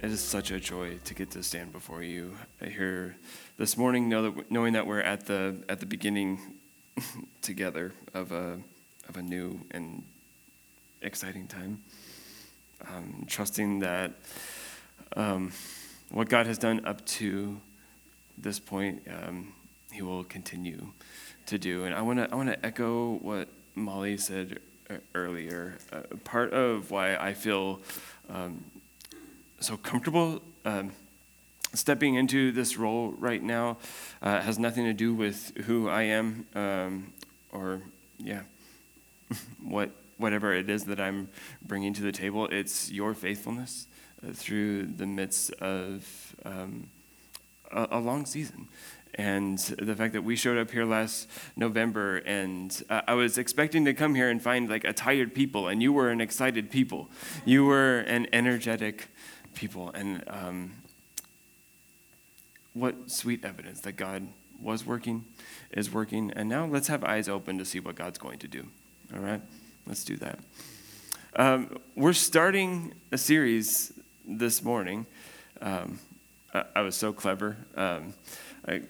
it is such a joy to get to stand before you here this morning, know that, knowing that we're at the at the beginning together of a of a new and exciting time. Um, trusting that um, what God has done up to this point, um, He will continue to do. And I want to I want to echo what Molly said earlier. Uh, part of why I feel um, so comfortable um, stepping into this role right now uh, has nothing to do with who I am um, or, yeah, what, whatever it is that I'm bringing to the table. It's your faithfulness uh, through the midst of um, a, a, long season. And the fact that we showed up here last November, and uh, I was expecting to come here and find like a tired people, and you were an excited people. You were an energetic people. And um, what sweet evidence that God was working, is working. And now let's have eyes open to see what God's going to do. All right? Let's do that. Um, we're starting a series this morning. Um, I, I, was so clever. Um, I,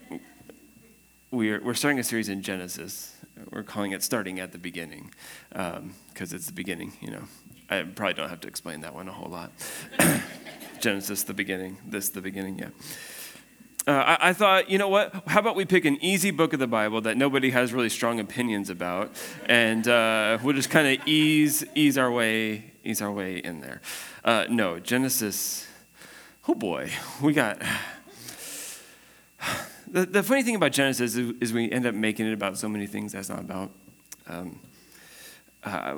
we're, we're starting a series in Genesis. We're calling it Starting at the Beginning because um, it's the beginning, you know. I probably don't have to explain that one a whole lot. Genesis, the beginning. This, the beginning, yeah. Uh, I, I, thought, you know what? How about we pick an easy book of the Bible that nobody has really strong opinions about, and uh, we'll just kind of ease ease our way ease our way in there. Uh, no, Genesis. Oh boy, we got. The, the funny thing about Genesis is, is, we end up making it about so many things that's not about. Um, uh,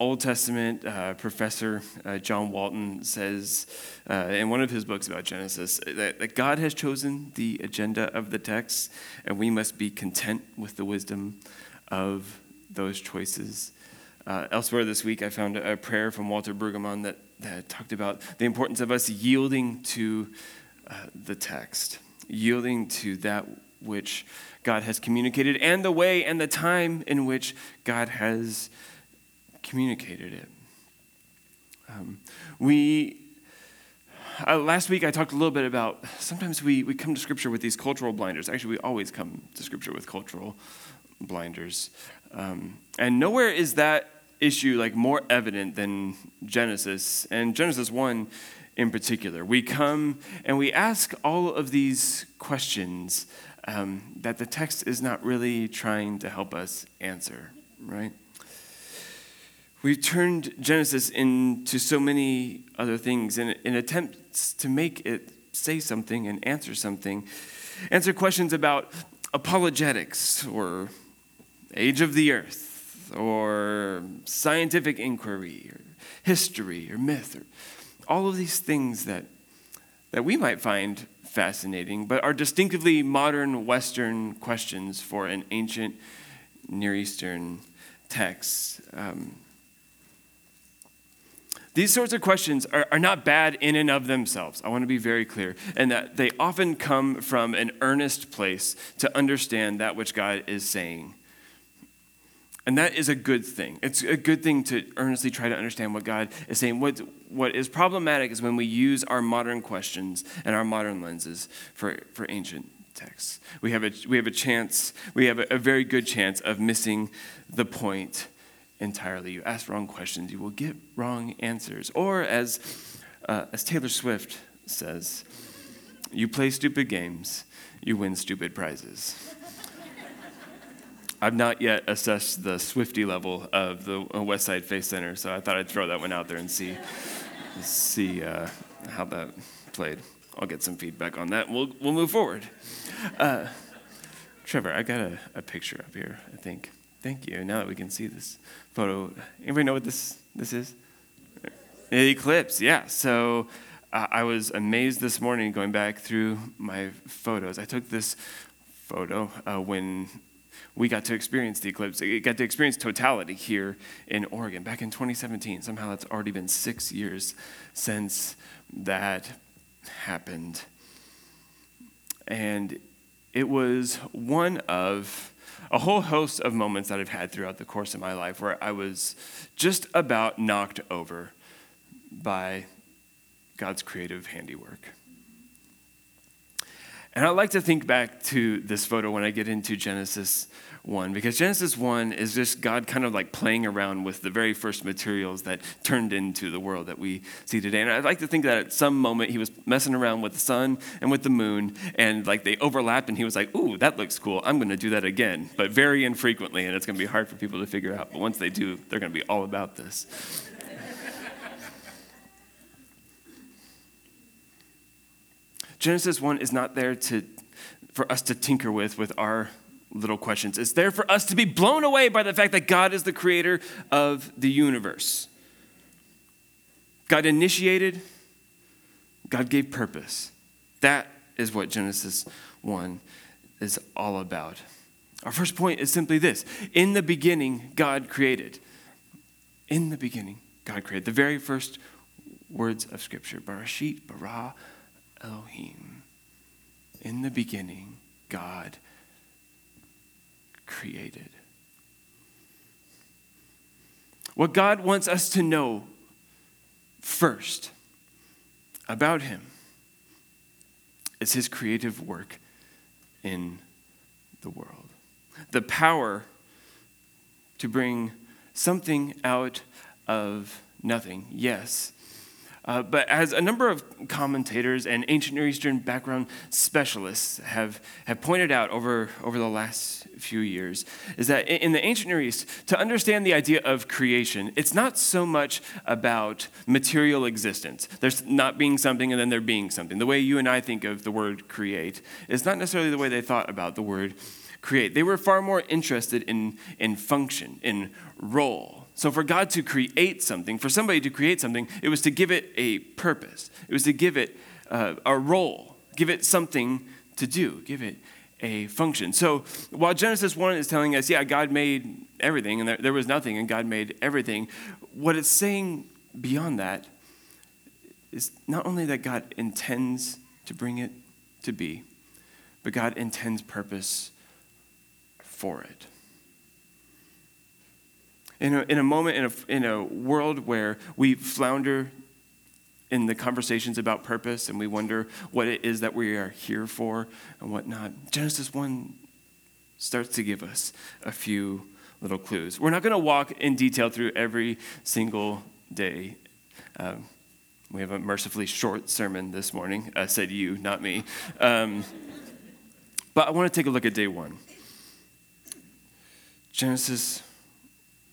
Old Testament uh, professor uh, John Walton says uh, in one of his books about Genesis that, that, God has chosen the agenda of the text, and we must be content with the wisdom of those choices. Uh, elsewhere this week, I found a prayer from Walter Brueggemann that, that talked about the importance of us yielding to uh, the text, yielding to that which God has communicated, and the way and the time in which God has communicated it. Um, we, uh, last week I talked a little bit about sometimes we, we come to Scripture with these cultural blinders. Actually, we always come to Scripture with cultural blinders. Um, and nowhere is that issue like more evident than Genesis, and Genesis 1 in particular. We come and we ask all of these questions um, that the text is not really trying to help us answer, right? We've turned Genesis into so many other things in, in attempts to make it say something and answer something. Answer questions about apologetics or age of the earth or scientific inquiry or history or myth or all of these things that, that we might find fascinating but are distinctively modern Western questions for an ancient Near Eastern text. Um, these sorts of questions are, are not bad in and of themselves. I want to be very clear. And that they often come from an earnest place to understand that which God is saying. And that is a good thing. It's a good thing to earnestly try to understand what God is saying. What, what is problematic is when we use our modern questions and our modern lenses for, for ancient texts. We have a, we have a chance, we have a, a very good chance of missing the point entirely. You ask wrong questions, you will get wrong answers. Or, as, uh, as Taylor Swift says, you play stupid games, you win stupid prizes. I've not yet assessed the Swiftie level of the uh, West Side Faith Center, so I thought I'd throw that one out there and see, see uh, how that played. I'll get some feedback on that. We'll, we'll move forward. Uh, Trevor, I got a, a picture up here, I think. Thank you. Now that we can see this photo, anybody know what this this is? The eclipse, yeah. So I was amazed this morning going back through my photos. I took this photo uh, when we got to experience the eclipse. We got to experience totality here in Oregon back in 2017. Somehow it's already been six years since that happened. And it was one of a whole host of moments that I've had throughout the course of my life where I was just about knocked over by God's creative handiwork. And I like to think back to this photo when I get into Genesis 1, because Genesis 1 is just God kind of like playing around with the very first materials that turned into the world that we see today. And I'd like to think that at some moment he was messing around with the sun and with the moon, and like they overlapped, and he was like, Ooh, that looks cool. I'm going to do that again, but very infrequently, and it's going to be hard for people to figure out. But once they do, they're going to be all about this. Genesis 1 is not there to, for us to tinker with with our little questions. It's there for us to be blown away by the fact that God is the creator of the universe. God initiated, God gave purpose. That is what Genesis 1 is all about. Our first point is simply this In the beginning, God created. In the beginning, God created. The very first words of Scripture Barashit, bara, Elohim. In the beginning, God created. What God wants us to know first about Him is His creative work in the world. The power to bring something out of nothing, yes, uh, but as a number of commentators and ancient Near Eastern background specialists have, have pointed out over, over the last few years, is that in the ancient Near East, to understand the idea of creation, it's not so much about material existence. There's not being something and then there being something. The way you and I think of the word create is not necessarily the way they thought about the word create. They were far more interested in, in function, in role so, for God to create something, for somebody to create something, it was to give it a purpose. It was to give it uh, a role, give it something to do, give it a function. So, while Genesis 1 is telling us, yeah, God made everything and there, there was nothing and God made everything, what it's saying beyond that is not only that God intends to bring it to be, but God intends purpose for it in a, in a moment, in a, in a world where we flounder in the conversations about purpose and we wonder what it is that we are here for and whatnot, Genesis 1 starts to give us a few little clues. We're not going to walk in detail through every single day. Um, we have a mercifully short sermon this morning. I said you, not me. Um, but I want to take a look at day one. Genesis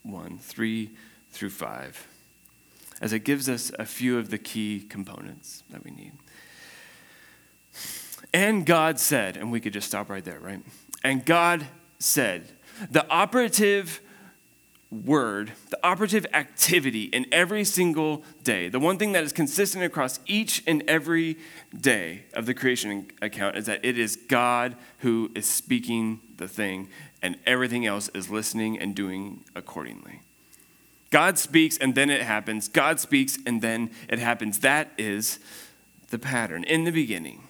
1, 3 through 5, as it gives us a few of the key components that we need. And God said, and we could just stop right there, right? And God said, the operative word, the operative activity in every single day, the one thing that is consistent across each and every day of the creation account is that it is God who is speaking the thing, and everything else is listening and doing accordingly. God speaks and then it happens. God speaks and then it happens. That is the pattern in the beginning.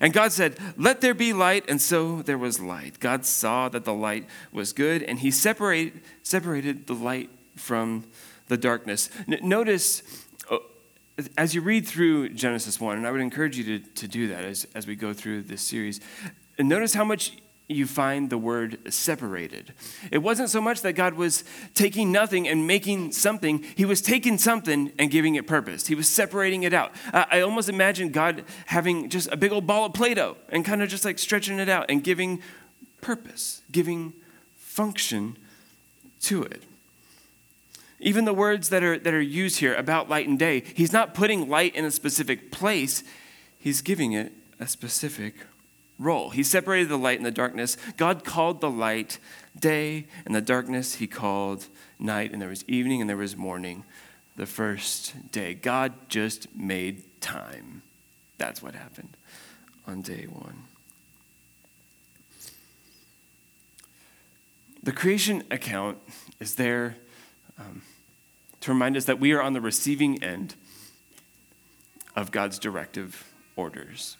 And God said, Let there be light, and so there was light. God saw that the light was good, and He separate, separated the light from the darkness. N- notice, uh, as you read through Genesis 1, and I would encourage you to, to do that as, as we go through this series, notice how much you find the word separated. It wasn't so much that God was taking nothing and making something, He was taking something and giving it purpose. He was separating it out. I almost imagine God having just a big old ball of Play Doh and kind of just like stretching it out and giving purpose, giving function to it. Even the words that are, that are used here about light and day, He's not putting light in a specific place, He's giving it a specific role. He separated the light and the darkness. God called the light day, and the darkness he called night, and there was evening and there was morning the first day. God just made time. That's what happened on day one. The creation account is there um, to remind us that we are on the receiving end of God's directive orders.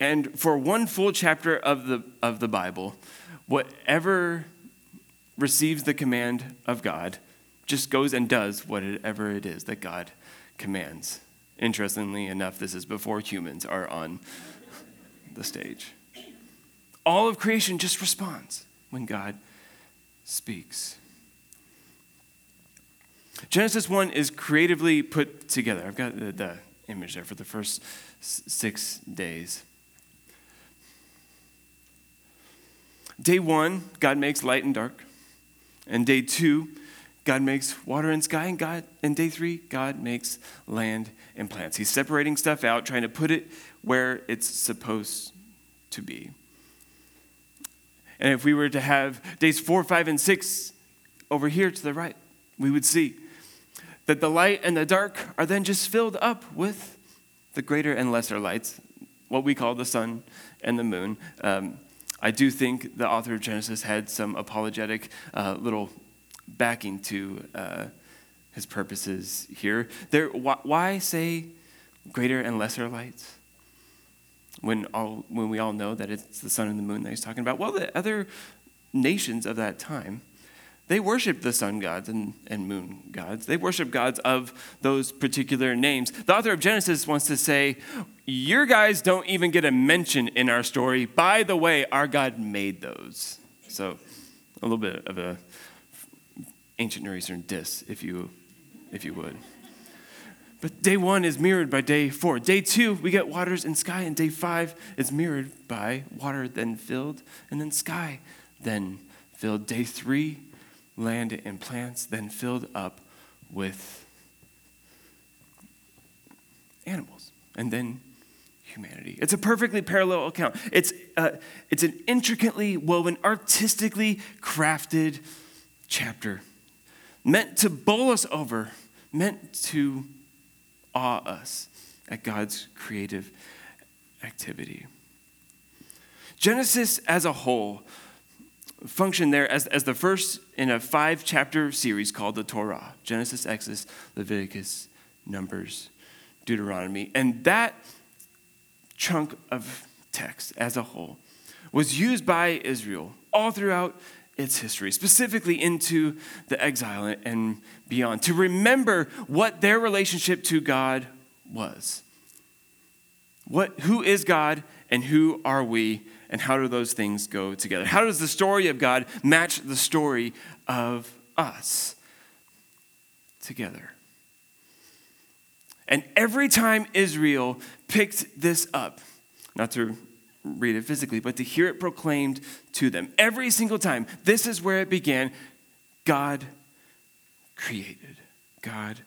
And for one full chapter of the, of the Bible, whatever receives the command of God just goes and does whatever it is that God commands. Interestingly enough, this is before humans are on the stage. All of creation just responds when God speaks. Genesis 1 is creatively put together. I've got the, the image there for the first six days. Day one, God makes light and dark. And day two, God makes water and sky. And God, and day three, God makes land and plants. He's separating stuff out, trying to put it where it's supposed to be. And if we were to have days four, five, and six over here to the right, we would see that the light and the dark are then just filled up with the greater and lesser lights, what we call the sun and the moon. Um, I do think the author of Genesis had some apologetic uh, little backing to uh, his purposes here. There, wh- why say greater and lesser lights when, all, when we all know that it's the sun and the moon that he's talking about? Well, the other nations of that time they worshiped the sun gods and, and moon gods. They worshiped gods of those particular names. The author of Genesis wants to say, Your guys don't even get a mention in our story. By the way, our God made those. So, a little bit of a ancient Near Eastern diss, if you, if you would. But day one is mirrored by day four. Day two, we get waters and sky, and day five is mirrored by water, then filled, and then sky, then filled. Day three, land and plants, then filled up with animals, and then humanity. It's a perfectly parallel account. It's, uh, it's an intricately woven, artistically crafted chapter meant to bowl us over, meant to awe us at God's creative activity. Genesis as a whole function there as, as the first in a five chapter series called the Torah Genesis, Exodus, Leviticus, Numbers, Deuteronomy. And that chunk of text as a whole was used by Israel all throughout its history, specifically into the exile and beyond, to remember what their relationship to God was. What, who is God and who are we and how do those things go together? How does the story of God match the story of us together? And every time Israel picked this up, not to read it physically, but to hear it proclaimed to them, every single time, this is where it began God created. God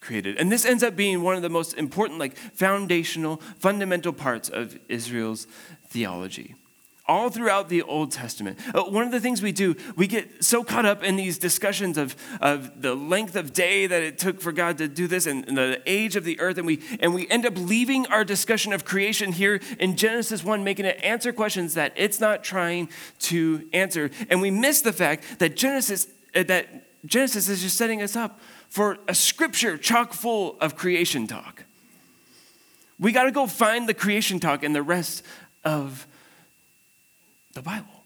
created. And this ends up being one of the most important, like foundational, fundamental parts of Israel's theology. All throughout the Old Testament. Uh, one of the things we do, we get so caught up in these discussions of, of the length of day that it took for God to do this and, and the age of the earth, and we, and we end up leaving our discussion of creation here in Genesis 1, making it answer questions that it's not trying to answer. And we miss the fact that Genesis, uh, that Genesis is just setting us up for a scripture chock full of creation talk. We got to go find the creation talk in the rest of the Bible.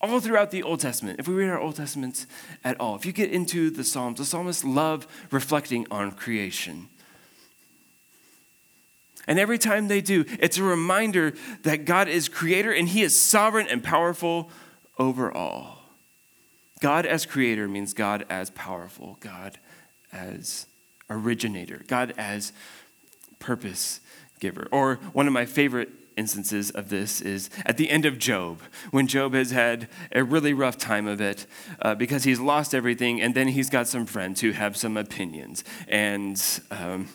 All throughout the Old Testament, if we read our Old Testaments at all, if you get into the Psalms, the psalmists love reflecting on creation. And every time they do, it's a reminder that God is creator and he is sovereign and powerful over all. God as creator means God as powerful, God as originator, God as purpose giver. Or one of my favorite instances of this is at the end of Job, when Job has had a really rough time of it uh, because he's lost everything, and then he's got some friends who have some opinions. And um,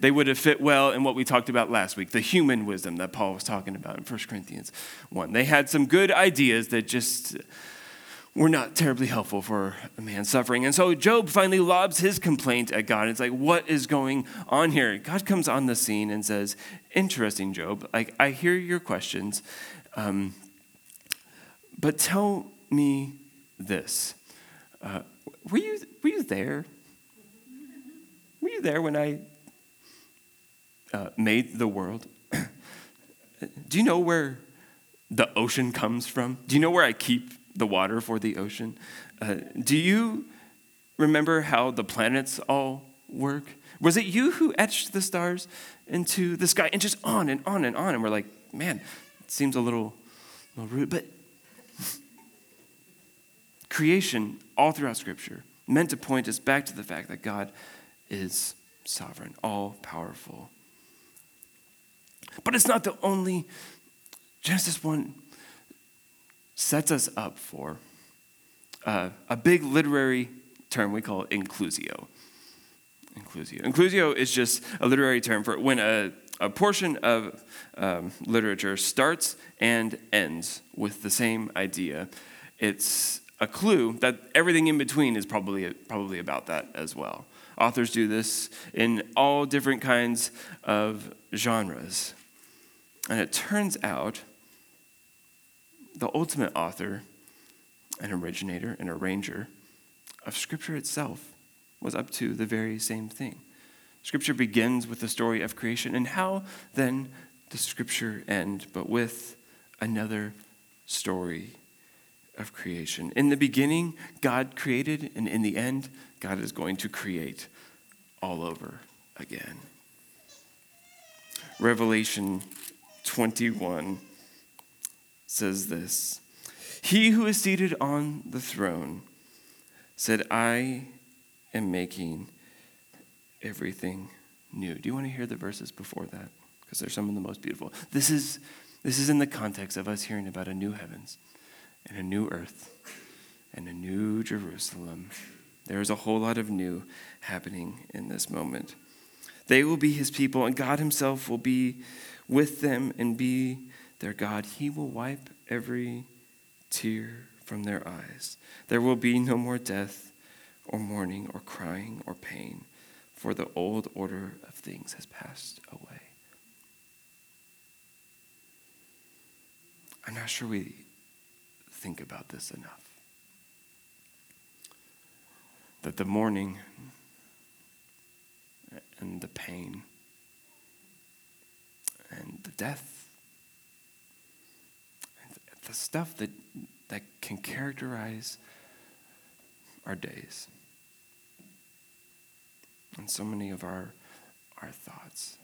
they would have fit well in what we talked about last week the human wisdom that Paul was talking about in 1 Corinthians 1. They had some good ideas that just were not terribly helpful for a man suffering. And so Job finally lobs his complaint at God. It's like, what is going on here? God comes on the scene and says, Interesting, Job. Like, I hear your questions, um, but tell me this. Uh, were, you, were you there? Were you there when I uh, made the world? Do you know where the ocean comes from? Do you know where I keep the water for the ocean. Uh, do you remember how the planets all work? Was it you who etched the stars into the sky and just on and on and on? And we're like, man, it seems a little, a little rude, but creation all throughout Scripture meant to point us back to the fact that God is sovereign, all powerful. But it's not the only. Genesis 1 sets us up for uh, a big literary term we call inclusio. Inclusio. Inclusio is just a literary term for when a, a portion of um, literature starts and ends with the same idea. It's a clue that everything in between is probably, probably about that as well. Authors do this in all different kinds of genres. And it turns out the ultimate author, an originator, an arranger of Scripture itself was up to the very same thing. Scripture begins with the story of creation, and how then does Scripture end but with another story of creation? In the beginning, God created, and in the end, God is going to create all over again. Revelation 21 says this He who is seated on the throne said, I am making everything new. Do you want to hear the verses before that? Because they're some of the most beautiful. This is, this is in the context of us hearing about a new heavens and a new earth and a new Jerusalem. There is a whole lot of new happening in this moment. They will be his people, and God himself will be with them and be their God, He will wipe every tear from their eyes. There will be no more death, or mourning, or crying, or pain, for the old order of things has passed away. I'm not sure we think about this enough. That the mourning and the pain and the death the stuff that, that can characterize our days and so many of our, our thoughts.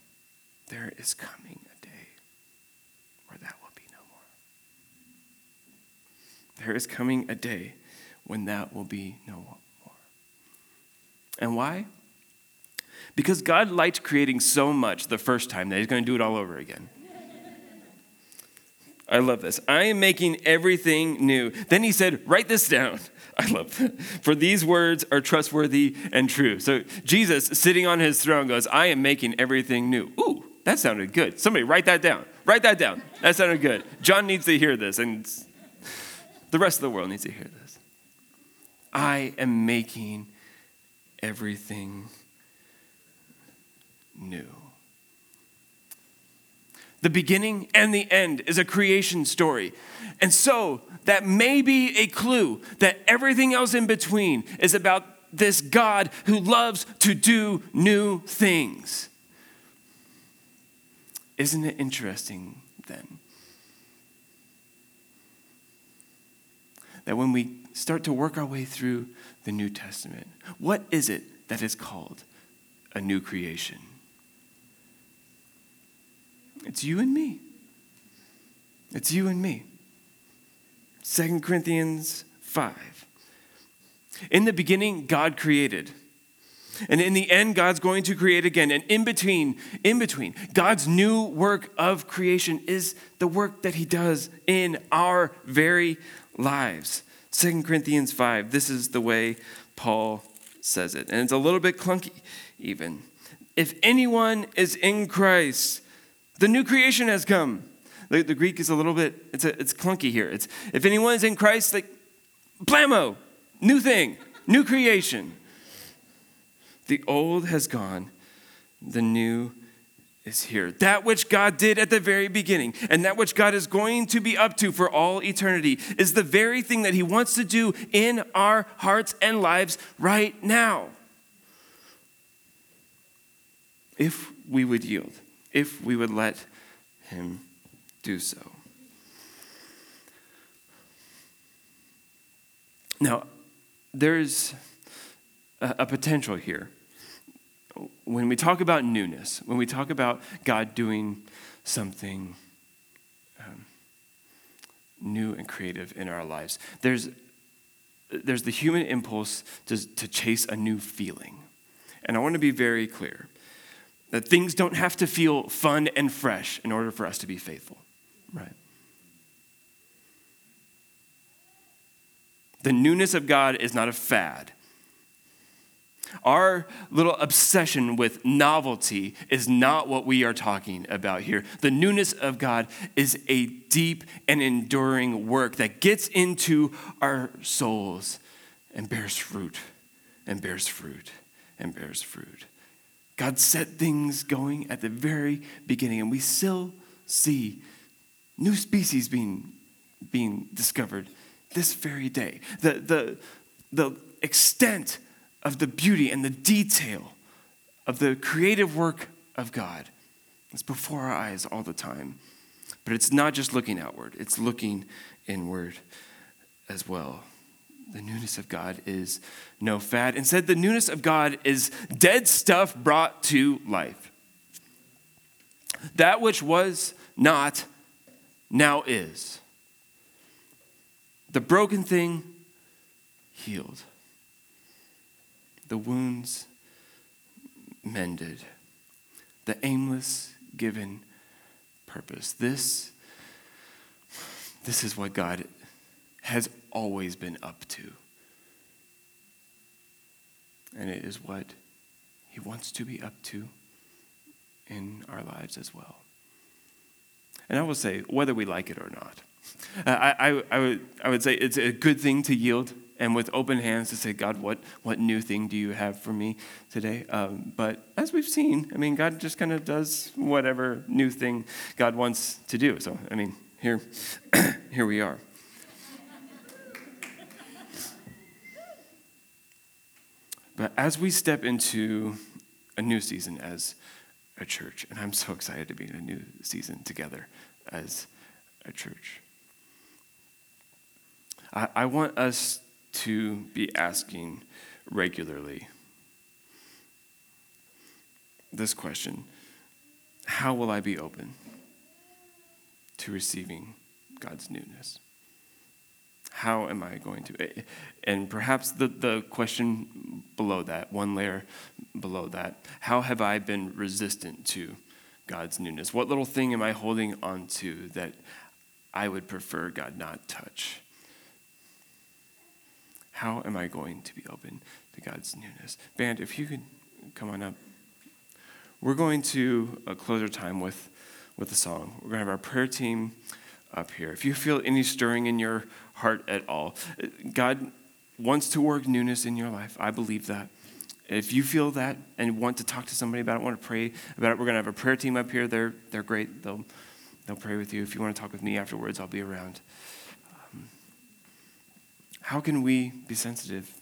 There is coming a day where that will be no more. There is coming a day when that will be no more. And why? Because God liked creating so much the first time that He's going to do it all over again. I love this. I am making everything new. Then he said, Write this down. I love that. For these words are trustworthy and true. So Jesus, sitting on his throne, goes, I am making everything new. Ooh, that sounded good. Somebody write that down. Write that down. That sounded good. John needs to hear this, and the rest of the world needs to hear this. I am making everything new. The beginning and the end is a creation story. And so that may be a clue that everything else in between is about this God who loves to do new things. Isn't it interesting then? That when we start to work our way through the New Testament, what is it that is called a new creation? It's you and me. It's you and me. 2 Corinthians 5. In the beginning, God created. And in the end, God's going to create again. And in between, in between, God's new work of creation is the work that He does in our very lives. 2 Corinthians 5, this is the way Paul says it. And it's a little bit clunky, even. If anyone is in Christ, the new creation has come. The, the Greek is a little bit, it's, a, it's clunky here. It's, if anyone is in Christ, like, blammo, new thing, new creation. The old has gone, the new is here. That which God did at the very beginning and that which God is going to be up to for all eternity is the very thing that He wants to do in our hearts and lives right now. If we would yield, if we would let Him do so. Now, there's a, a potential here when we talk about newness, when we talk about God doing something um, new and creative in our lives, there's, there's the human impulse to, to chase a new feeling. And I want to be very clear that things don't have to feel fun and fresh in order for us to be faithful, right? The newness of God is not a fad. Our little obsession with novelty is not what we are talking about here. The newness of God is a deep and enduring work that gets into our souls and bears fruit and bears fruit and bears fruit. God set things going at the very beginning, and we still see new species being, being discovered this very day. The, the, the extent of the beauty and the detail of the creative work of God. It's before our eyes all the time. But it's not just looking outward, it's looking inward as well. The newness of God is no fad. Instead, the newness of God is dead stuff brought to life. That which was not, now is. The broken thing, healed the wounds mended, the aimless given purpose. This, this is what God has always been up to. And it is what He wants to be up to in our lives as well. And I will say, whether we like it or not, I, I, I, would, I would say it's a good thing to yield and with open hands to say, God, what, what new thing do you have for me today? Um, but as we've seen, I mean, God just kind of does whatever new thing God wants to do. So, I mean, here, here we are. But as we step into a new season as a church, and I'm so excited to be in a new season together as a church, I, I want us to be asking regularly this question How will I be open to receiving God's newness? How am I going to? Eh, and perhaps the, the question below that, one layer below that, how have I been resistant to God's newness? What little thing am I holding on to that I would prefer God not touch? How am I going to be open to God's newness? Band, if you could come on up. We're going to close our time with, with a song. We're going to have our prayer team up here. If you feel any stirring in your heart at all, God wants to work newness in your life. I believe that. If you feel that and want to talk to somebody about it, want to pray about it, we're going to have a prayer team up here. They're, they're great. They'll, they'll pray with you. If you want to talk with me afterwards, I'll be around. Um, how can we be sensitive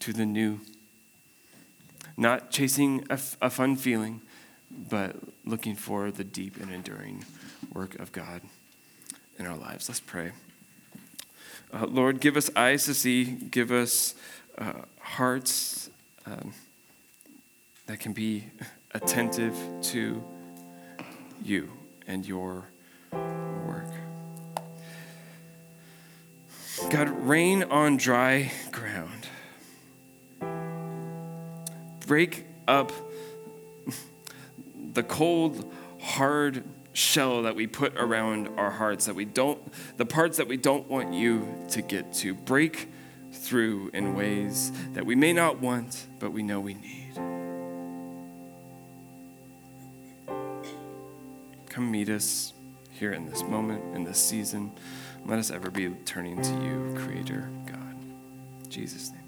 to the new? Not chasing a, f- a fun feeling, but looking for the deep and enduring work of God in our lives. Let's pray. Uh, Lord, give us eyes to see, give us uh, hearts um, that can be attentive to you and your work. God, rain on dry ground. Break up the cold, hard shell that we put around our hearts, that we don't, the parts that we don't want you to get to. Break through in ways that we may not want, but we know we need. Come meet us here in this moment, in this season. Let us ever be turning to you, Creator God. In Jesus' name.